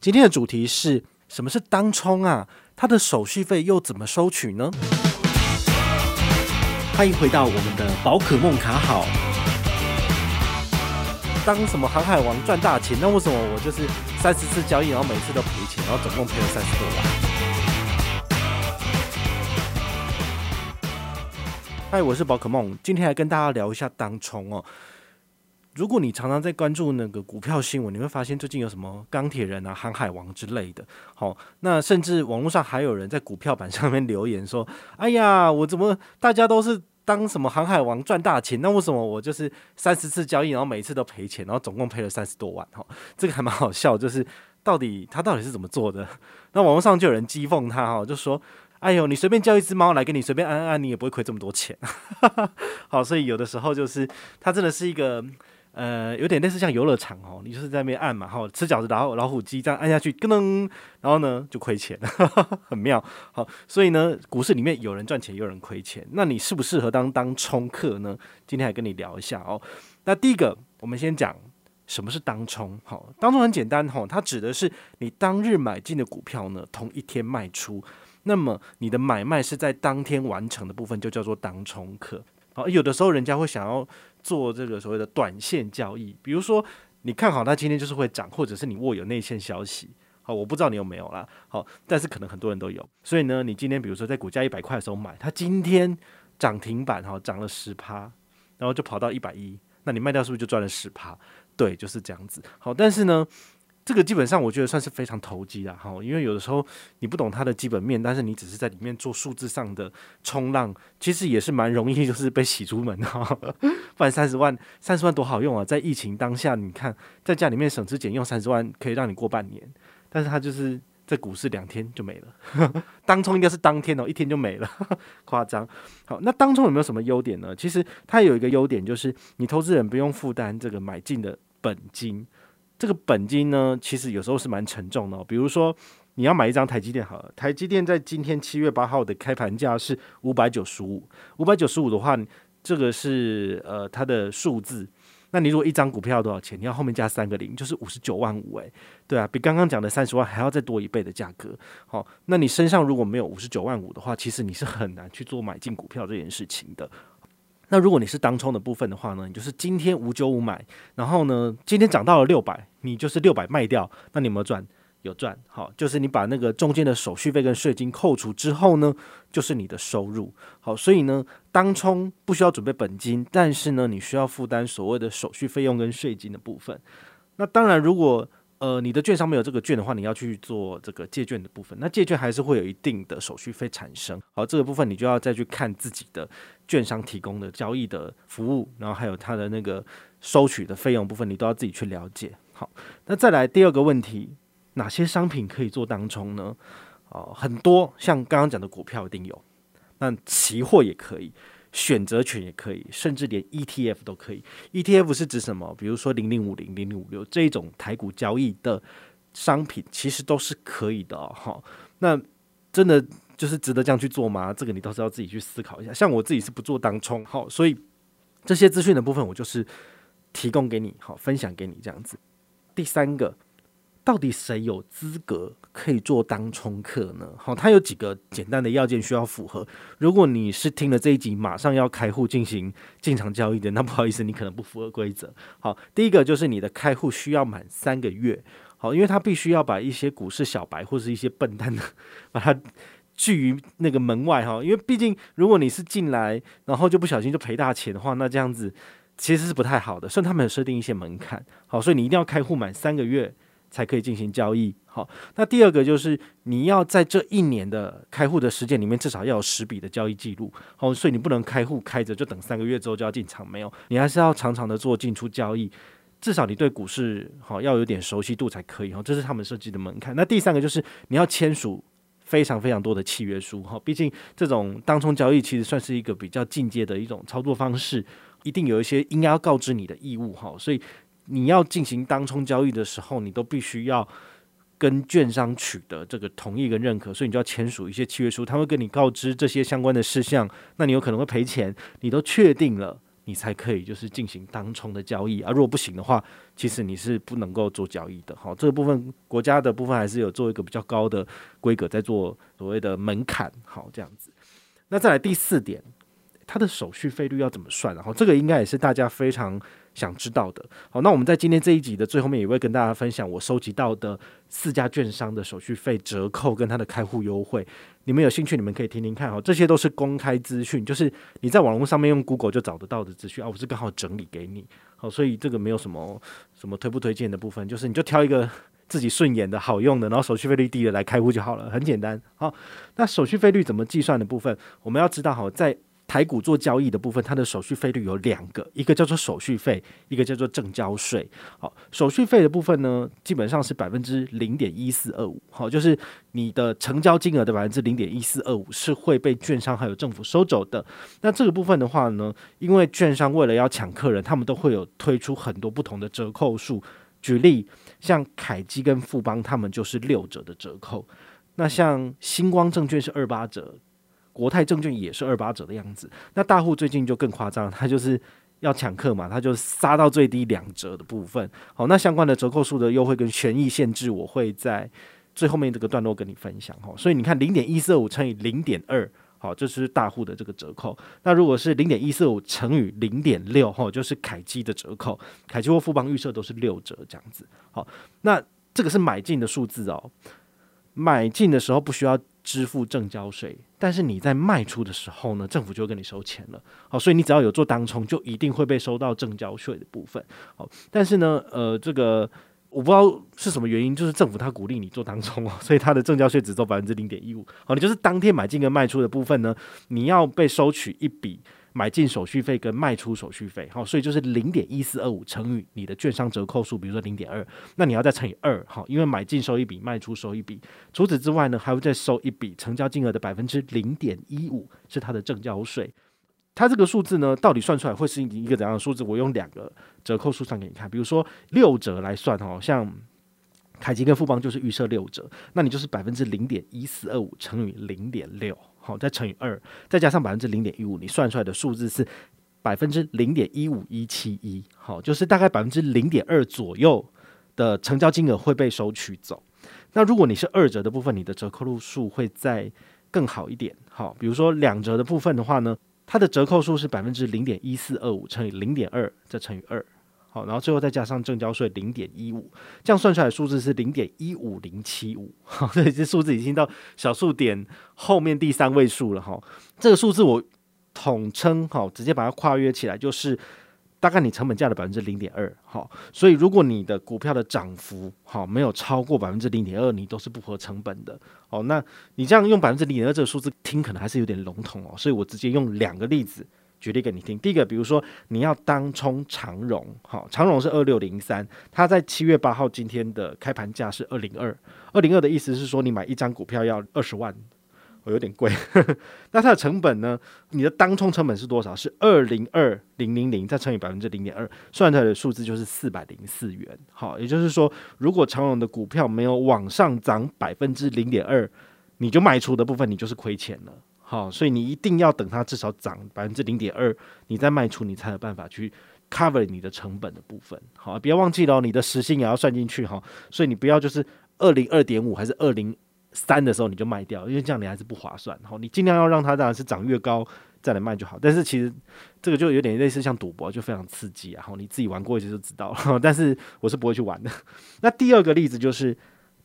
今天的主题是什么是当冲啊？它的手续费又怎么收取呢？欢迎回到我们的宝可梦卡好。当什么航海王赚大钱，那为什么我就是三十次交易，然后每次都赔钱，然后总共赔了三十多万？嗨，我是宝可梦，今天来跟大家聊一下当冲哦。如果你常常在关注那个股票新闻，你会发现最近有什么钢铁人啊、航海王之类的。好，那甚至网络上还有人在股票板上面留言说：“哎呀，我怎么大家都是当什么航海王赚大钱，那为什么我就是三十次交易，然后每一次都赔钱，然后总共赔了三十多万？”哈，这个还蛮好笑，就是到底他到底是怎么做的？那网络上就有人讥讽他哈，就说：“哎呦，你随便叫一只猫来给你随便按按，你也不会亏这么多钱。”好，所以有的时候就是他真的是一个。呃，有点类似像游乐场哦，你就是在那边按嘛，好吃饺子，然后老虎机这样按下去，咯噔，然后呢就亏钱，呵呵，很妙。好，所以呢，股市里面有人赚钱，有人亏钱，那你适不适合当当冲客呢？今天来跟你聊一下哦。那第一个，我们先讲什么是当冲。好，当冲很简单哈，它指的是你当日买进的股票呢，同一天卖出，那么你的买卖是在当天完成的部分，就叫做当冲客。好，有的时候人家会想要。做这个所谓的短线交易，比如说你看好它今天就是会涨，或者是你握有内线消息，好，我不知道你有没有啦，好，但是可能很多人都有，所以呢，你今天比如说在股价一百块的时候买，它今天涨停板哈涨了十趴，然后就跑到一百一，那你卖掉是不是就赚了十趴？对，就是这样子。好，但是呢。这个基本上我觉得算是非常投机的哈，因为有的时候你不懂它的基本面，但是你只是在里面做数字上的冲浪，其实也是蛮容易就是被洗出门哈。不然三十万，三十万多好用啊，在疫情当下，你看在家里面省吃俭用三十万可以让你过半年，但是它就是在股市两天就没了，当冲应该是当天哦，一天就没了，夸张。好，那当冲有没有什么优点呢？其实它有一个优点就是你投资人不用负担这个买进的本金。这个本金呢，其实有时候是蛮沉重的。比如说，你要买一张台积电好了，台积电在今天七月八号的开盘价是五百九十五，五百九十五的话，这个是呃它的数字。那你如果一张股票多少钱？你要后面加三个零，就是五十九万五。诶，对啊，比刚刚讲的三十万还要再多一倍的价格。好，那你身上如果没有五十九万五的话，其实你是很难去做买进股票这件事情的。那如果你是当冲的部分的话呢，你就是今天五九五买，然后呢，今天涨到了六百，你就是六百卖掉，那你有没有赚？有赚，好，就是你把那个中间的手续费跟税金扣除之后呢，就是你的收入。好，所以呢，当冲不需要准备本金，但是呢，你需要负担所谓的手续费用跟税金的部分。那当然，如果呃，你的券商没有这个券的话，你要去做这个借券的部分。那借券还是会有一定的手续费产生。好，这个部分你就要再去看自己的券商提供的交易的服务，然后还有它的那个收取的费用部分，你都要自己去了解。好，那再来第二个问题，哪些商品可以做当冲呢？哦，很多，像刚刚讲的股票一定有，那期货也可以。选择权也可以，甚至连 ETF 都可以。ETF 是指什么？比如说零零五零、零零五六这种台股交易的商品，其实都是可以的哦。哈，那真的就是值得这样去做吗？这个你倒是要自己去思考一下。像我自己是不做当冲，好，所以这些资讯的部分我就是提供给你，好，分享给你这样子。第三个。到底谁有资格可以做当冲客呢？好，它有几个简单的要件需要符合。如果你是听了这一集马上要开户进行进场交易的，那不好意思，你可能不符合规则。好，第一个就是你的开户需要满三个月。好，因为他必须要把一些股市小白或是一些笨蛋的把它拒于那个门外哈。因为毕竟如果你是进来然后就不小心就赔大钱的话，那这样子其实是不太好的。所以他们有设定一些门槛。好，所以你一定要开户满三个月。才可以进行交易。好，那第二个就是你要在这一年的开户的时间里面，至少要有十笔的交易记录。好，所以你不能开户开着就等三个月之后就要进场，没有，你还是要常常的做进出交易。至少你对股市好要有点熟悉度才可以。哈，这是他们设计的门槛。那第三个就是你要签署非常非常多的契约书。哈，毕竟这种当冲交易其实算是一个比较进阶的一种操作方式，一定有一些应该要告知你的义务。哈，所以。你要进行当冲交易的时候，你都必须要跟券商取得这个同意跟认可，所以你就要签署一些契约书，他会跟你告知这些相关的事项。那你有可能会赔钱，你都确定了，你才可以就是进行当冲的交易啊。如果不行的话，其实你是不能够做交易的。好，这个部分国家的部分还是有做一个比较高的规格，在做所谓的门槛。好，这样子。那再来第四点，它的手续费率要怎么算？然后这个应该也是大家非常想知道的。好，那我们在今天这一集的最后面也会跟大家分享我收集到的四家券商的手续费折扣跟它的开户优惠。你们有兴趣，你们可以听听看。哈，这些都是公开资讯，就是你在网络上面用 Google 就找得到的资讯啊。我是刚好整理给你。好，所以这个没有什么什么推不推荐的部分，就是你就挑一个自己顺眼的好用的，然后手续费率低的来开户就好了，很简单。好，那手续费率怎么计算的部分，我们要知道哈，在台股做交易的部分，它的手续费率有两个，一个叫做手续费，一个叫做证交税。好，手续费的部分呢，基本上是百分之零点一四二五。好，就是你的成交金额的百分之零点一四二五是会被券商还有政府收走的。那这个部分的话呢，因为券商为了要抢客人，他们都会有推出很多不同的折扣数。举例，像凯基跟富邦，他们就是六折的折扣。那像星光证券是二八折。国泰证券也是二八折的样子，那大户最近就更夸张，他就是要抢客嘛，他就杀到最低两折的部分。好，那相关的折扣数的优惠跟权益限制，我会在最后面这个段落跟你分享哈。所以你看零点一四五乘以零点二，好，这是大户的这个折扣。那如果是零点一四五乘以零点六，哈，就是凯基的折扣，凯基或富邦预设都是六折这样子。好，那这个是买进的数字哦，买进的时候不需要支付证交税。但是你在卖出的时候呢，政府就会跟你收钱了。好，所以你只要有做当冲，就一定会被收到证交税的部分。好，但是呢，呃，这个我不知道是什么原因，就是政府他鼓励你做当冲哦，所以他的证交税只收百分之零点一五。好，你就是当天买进跟卖出的部分呢，你要被收取一笔。买进手续费跟卖出手续费，好，所以就是零点一四二五乘以你的券商折扣数，比如说零点二，那你要再乘以二，好，因为买进收一笔，卖出收一笔。除此之外呢，还会再收一笔成交金额的百分之零点一五，是它的证交税。它这个数字呢，到底算出来会是一个怎样的数字？我用两个折扣数算给你看，比如说六折来算，哦，像凯基跟富邦就是预设六折，那你就是百分之零点一四二五乘以零点六。好，再乘以二，再加上百分之零点一五，你算出来的数字是百分之零点一五一七一。好，就是大概百分之零点二左右的成交金额会被收取走。那如果你是二折的部分，你的折扣路数会再更好一点。好，比如说两折的部分的话呢，它的折扣数是百分之零点一四二五乘以零点二，再乘以二。然后最后再加上证交税零点一五，这样算出来的数字是零点一五零七五。好，所以这数字已经到小数点后面第三位数了哈。这个数字我统称哈，直接把它跨越起来，就是大概你成本价的百分之零点二。好，所以如果你的股票的涨幅好没有超过百分之零点二，你都是不合成本的。好，那你这样用百分之零点二这个数字听可能还是有点笼统哦，所以我直接用两个例子。举例给你听，第一个，比如说你要当冲长荣，好，长荣是二六零三，它在七月八号今天的开盘价是二零二，二零二的意思是说你买一张股票要二十万，我有点贵，那它的成本呢？你的当冲成本是多少？是二零二零零零再乘以百分之零点二，算出来的数字就是四百零四元，好，也就是说，如果长荣的股票没有往上涨百分之零点二，你就卖出的部分你就是亏钱了。好，所以你一定要等它至少涨百分之零点二，你再卖出，你才有办法去 cover 你的成本的部分。好，不要忘记了，你的时薪也要算进去哈。所以你不要就是二零二点五还是二零三的时候你就卖掉，因为这样你还是不划算。好，你尽量要让它当然是涨越高再来卖就好。但是其实这个就有点类似像赌博，就非常刺激啊。好，你自己玩过一次就知道了。但是我是不会去玩的。那第二个例子就是。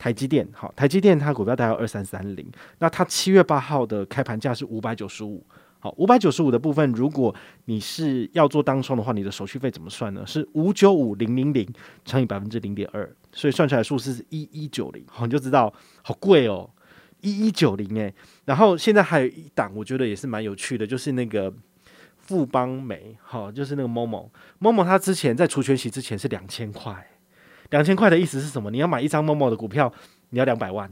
台积电，好，台积电它股票代号二三三零，那它七月八号的开盘价是五百九十五，好，五百九十五的部分，如果你是要做当冲的话，你的手续费怎么算呢？是五九五零零零乘以百分之零点二，所以算出来数字是一一九零，好，你就知道好贵哦，一一九零诶。然后现在还有一档，我觉得也是蛮有趣的，就是那个富邦媒，好，就是那个 Momo，Momo 它之前在除权息之前是两千块。两千块的意思是什么？你要买一张某某的股票，你要两百万，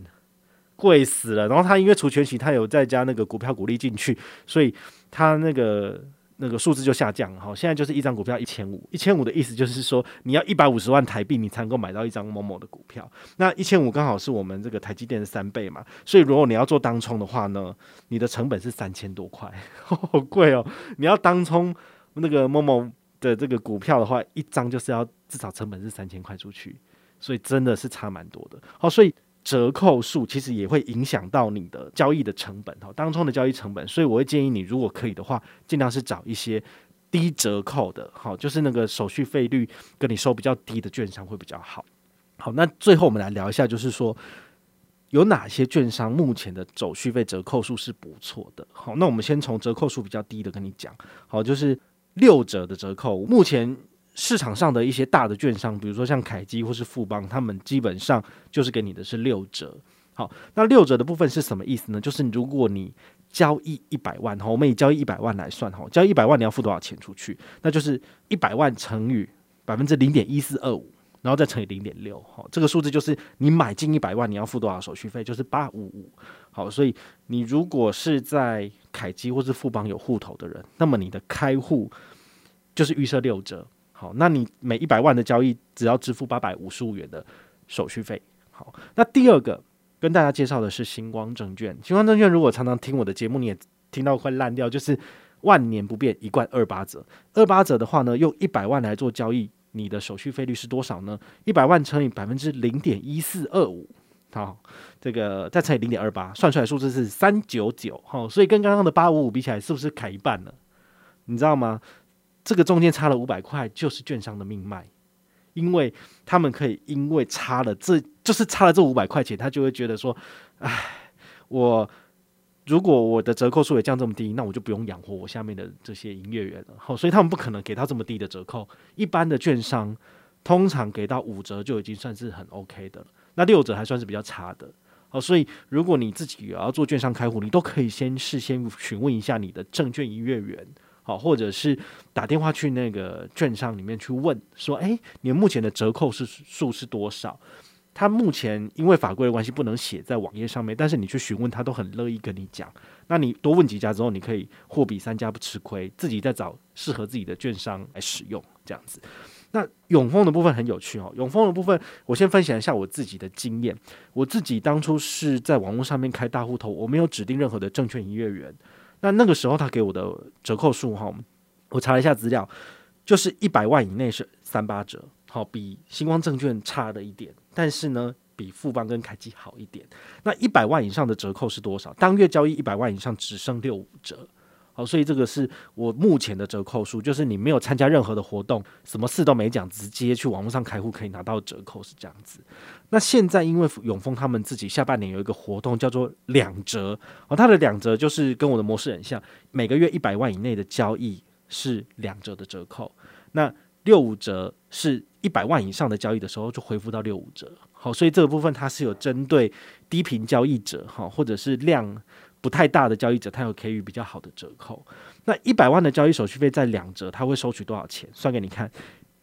贵死了。然后他因为除权息，他有再加那个股票股利进去，所以他那个那个数字就下降。好，现在就是一张股票一千五，一千五的意思就是说你要一百五十万台币，你才能够买到一张某某的股票。那一千五刚好是我们这个台积电的三倍嘛，所以如果你要做当冲的话呢，你的成本是三千多块，好贵哦。你要当冲那个某某的这个股票的话，一张就是要至少成本是三千块出去，所以真的是差蛮多的。好，所以折扣数其实也会影响到你的交易的成本，哈，当冲的交易成本。所以我会建议你，如果可以的话，尽量是找一些低折扣的，好，就是那个手续费率跟你收比较低的券商会比较好。好，那最后我们来聊一下，就是说。有哪些券商目前的手续费折扣数是不错的？好，那我们先从折扣数比较低的跟你讲。好，就是六折的折扣。目前市场上的一些大的券商，比如说像凯基或是富邦，他们基本上就是给你的是六折。好，那六折的部分是什么意思呢？就是如果你交易一百万，哈，我们以交易一百万来算，哈，交易一百万你要付多少钱出去？那就是一百万乘以百分之零点一四二五。然后再乘以零点六，好，这个数字就是你买进一百万，你要付多少手续费？就是八五五，好，所以你如果是在凯基或是富邦有户头的人，那么你的开户就是预设六折，好，那你每一百万的交易只要支付八百五十五元的手续费，好，那第二个跟大家介绍的是星光证券，星光证券如果常常听我的节目，你也听到快烂掉，就是万年不变，一贯二八折，二八折的话呢，用一百万来做交易。你的手续费率是多少呢？一百万乘以百分之零点一四二五，好，这个再乘以零点二八，算出来数字是三九九，好，所以跟刚刚的八五五比起来，是不是砍一半了？你知道吗？这个中间差了五百块，就是券商的命脉，因为他们可以因为差了这，就是差了这五百块钱，他就会觉得说，哎，我。如果我的折扣数也降这么低，那我就不用养活我下面的这些营业员了。好，所以他们不可能给到这么低的折扣。一般的券商通常给到五折就已经算是很 OK 的了，那六折还算是比较差的。好，所以如果你自己也要做券商开户，你都可以先事先询问一下你的证券营业员，好，或者是打电话去那个券商里面去问说，诶，你目前的折扣是数是多少？他目前因为法规的关系不能写在网页上面，但是你去询问他都很乐意跟你讲。那你多问几家之后，你可以货比三家不吃亏，自己再找适合自己的券商来使用这样子。那永丰的部分很有趣哦，永丰的部分我先分享一下我自己的经验。我自己当初是在网络上面开大户头，我没有指定任何的证券营业员。那那个时候他给我的折扣数哈，我查了一下资料，就是一百万以内是三八折。好，比星光证券差了一点，但是呢，比富邦跟凯基好一点。那一百万以上的折扣是多少？当月交易一百万以上只剩六五折。好，所以这个是我目前的折扣数，就是你没有参加任何的活动，什么事都没讲，直接去网络上开户可以拿到折扣是这样子。那现在因为永丰他们自己下半年有一个活动叫做两折，哦，它的两折就是跟我的模式很像，每个月一百万以内的交易是两折的折扣。那六五折是一百万以上的交易的时候就恢复到六五折，好，所以这个部分它是有针对低频交易者哈，或者是量不太大的交易者，它有给予比较好的折扣。那一百万的交易手续费在两折，它会收取多少钱？算给你看，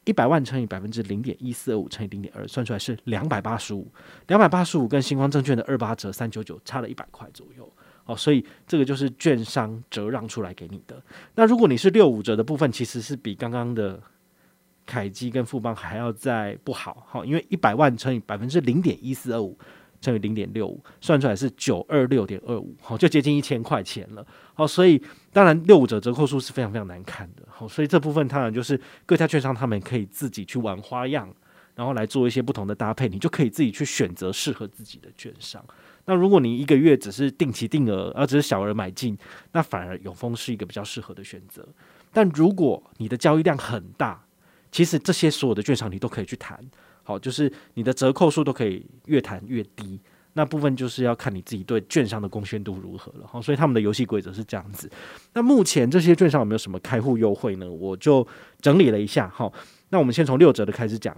一百万乘以百分之零点一四二五乘以零点二，算出来是两百八十五。两百八十五跟新光证券的二八折三九九差了一百块左右，好，所以这个就是券商折让出来给你的。那如果你是六五折的部分，其实是比刚刚的。凯基跟富邦还要再不好，好，因为一百万乘以百分之零点一四二五乘以零点六五，算出来是九二六点二五，好，就接近一千块钱了，好，所以当然六五折折扣数是非常非常难看的，好，所以这部分当然就是各家券商他们可以自己去玩花样，然后来做一些不同的搭配，你就可以自己去选择适合自己的券商。那如果你一个月只是定期定额，而只是小额买进，那反而永丰是一个比较适合的选择。但如果你的交易量很大，其实这些所有的券商你都可以去谈，好，就是你的折扣数都可以越谈越低，那部分就是要看你自己对券商的贡献度如何了，好，所以他们的游戏规则是这样子。那目前这些券商有没有什么开户优惠呢？我就整理了一下，好，那我们先从六折的开始讲，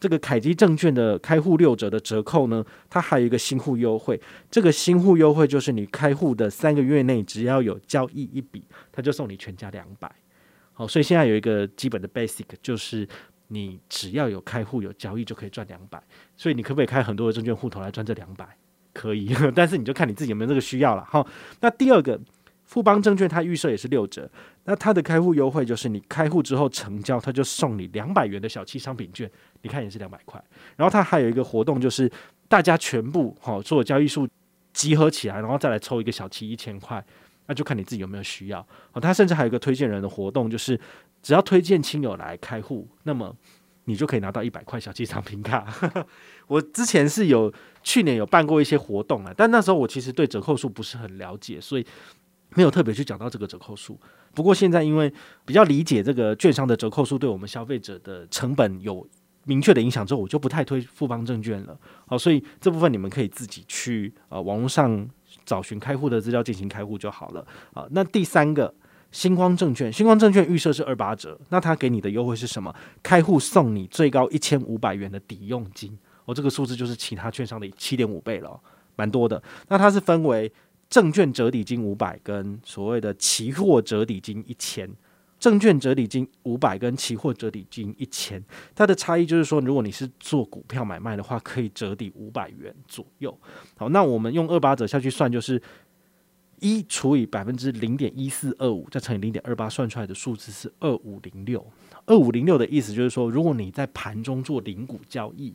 这个凯基证券的开户六折的折扣呢，它还有一个新户优惠，这个新户优惠就是你开户的三个月内只要有交易一笔，它就送你全家两百。好，所以现在有一个基本的 basic，就是你只要有开户有交易就可以赚两百。所以你可不可以开很多的证券户头来赚这两百？可以，但是你就看你自己有没有这个需要了。好，那第二个富邦证券它预设也是六折，那它的开户优惠就是你开户之后成交，它就送你两百元的小七商品券，你看也是两百块。然后它还有一个活动就是大家全部好做交易数集合起来，然后再来抽一个小七一千块。那就看你自己有没有需要。哦，他甚至还有一个推荐人的活动，就是只要推荐亲友来开户，那么你就可以拿到一百块小鸡商品 卡。我之前是有去年有办过一些活动啊，但那时候我其实对折扣数不是很了解，所以没有特别去讲到这个折扣数。不过现在因为比较理解这个券商的折扣数对我们消费者的成本有明确的影响之后，我就不太推富邦证券了。好，所以这部分你们可以自己去呃网络上找寻开户的资料进行开户就好了。啊，那第三个星光证券，星光证券预设是二八折，那它给你的优惠是什么？开户送你最高一千五百元的抵用金。哦，这个数字就是其他券商的七点五倍了，蛮多的。那它是分为证券折抵金五百跟所谓的期货折抵金一千。证券折抵金五百跟期货折抵金一千，它的差异就是说，如果你是做股票买卖的话，可以折抵五百元左右。好，那我们用二八折下去算，就是一除以百分之零点一四二五，再乘以零点二八，算出来的数字是二五零六。二五零六的意思就是说，如果你在盘中做零股交易，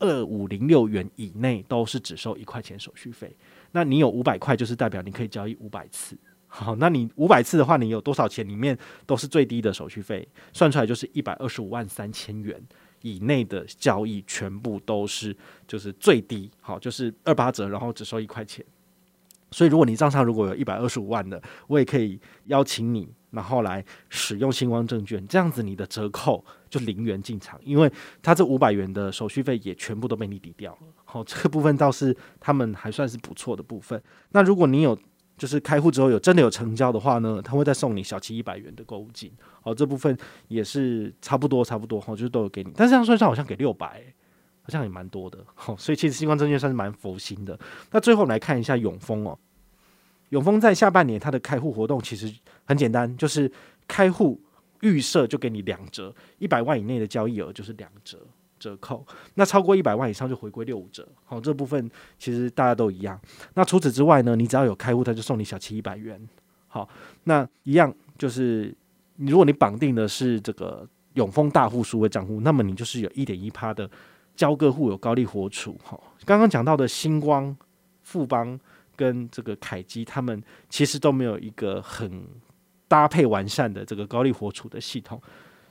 二五零六元以内都是只收一块钱手续费。那你有五百块，就是代表你可以交易五百次。好，那你五百次的话，你有多少钱？里面都是最低的手续费，算出来就是一百二十五万三千元以内的交易，全部都是就是最低。好，就是二八折，然后只收一块钱。所以，如果你账上如果有一百二十五万的，我也可以邀请你，然后来使用新光证券，这样子你的折扣就零元进场，因为它这五百元的手续费也全部都被你抵掉了。好，这个部分倒是他们还算是不错的部分。那如果你有就是开户之后有真的有成交的话呢，他会再送你小七一百元的购物金，好，这部分也是差不多差不多哈，就是都有给你，但是这样算上好像给六百，好像也蛮多的，好，所以其实新光证券算是蛮佛心的。那最后来看一下永丰哦，永丰在下半年它的开户活动其实很简单，就是开户预设就给你两折，一百万以内的交易额就是两折。折扣，那超过一百万以上就回归六五折。好，这部分其实大家都一样。那除此之外呢，你只要有开户，他就送你小七一百元。好，那一样就是，如果你绑定的是这个永丰大户数位账户，那么你就是有一点一趴的交割户有高利活储。好，刚刚讲到的星光、富邦跟这个凯基，他们其实都没有一个很搭配完善的这个高利活储的系统。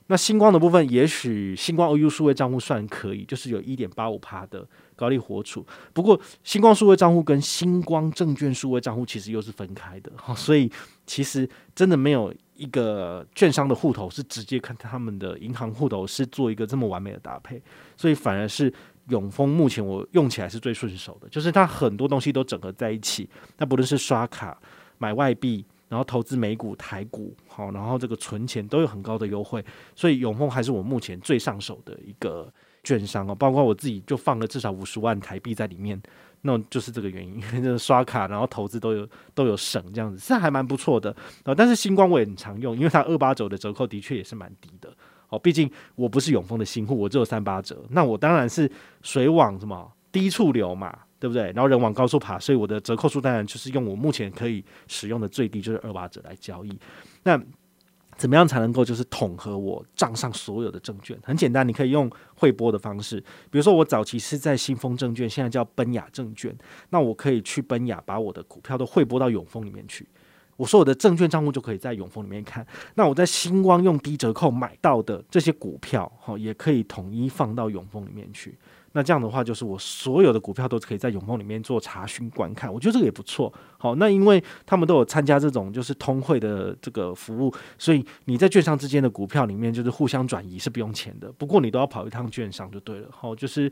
那星光的部分，也许星光 OU 数位账户算可以，就是有一点八五趴的高利活储。不过，星光数位账户跟星光证券数位账户其实又是分开的，所以其实真的没有一个券商的户头是直接看他们的银行户头是做一个这么完美的搭配，所以反而是永丰目前我用起来是最顺手的，就是它很多东西都整合在一起，那不论是刷卡、买外币。然后投资美股、台股，好，然后这个存钱都有很高的优惠，所以永丰还是我目前最上手的一个券商哦。包括我自己就放了至少五十万台币在里面，那就是这个原因，因 为就是刷卡然后投资都有都有省这样子，是还蛮不错的。但是新光我也很常用，因为它二八折的折扣的确也是蛮低的哦。毕竟我不是永丰的新户，我只有三八折，那我当然是水往什么低处流嘛。对不对？然后人往高处爬，所以我的折扣数当然就是用我目前可以使用的最低，就是二八折来交易。那怎么样才能够就是统合我账上所有的证券？很简单，你可以用汇拨的方式。比如说我早期是在新丰证券，现在叫奔雅证券，那我可以去奔雅把我的股票都汇拨到永丰里面去。我说我的证券账户就可以在永丰里面看。那我在新光用低折扣买到的这些股票，哈，也可以统一放到永丰里面去。那这样的话，就是我所有的股票都可以在永丰里面做查询观看，我觉得这个也不错。好，那因为他们都有参加这种就是通汇的这个服务，所以你在券商之间的股票里面就是互相转移是不用钱的。不过你都要跑一趟券商就对了。好，就是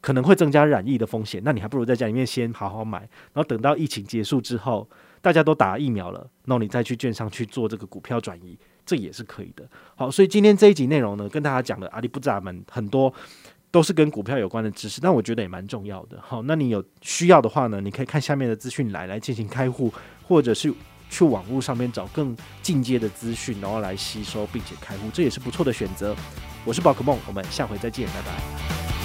可能会增加染疫的风险，那你还不如在家里面先好好买，然后等到疫情结束之后，大家都打疫苗了，那你再去券商去做这个股票转移，这也是可以的。好，所以今天这一集内容呢，跟大家讲的阿里不扎们很多。都是跟股票有关的知识，但我觉得也蛮重要的。好，那你有需要的话呢，你可以看下面的资讯来来进行开户，或者是去网络上面找更进阶的资讯，然后来吸收并且开户，这也是不错的选择。我是宝可梦，我们下回再见，拜拜。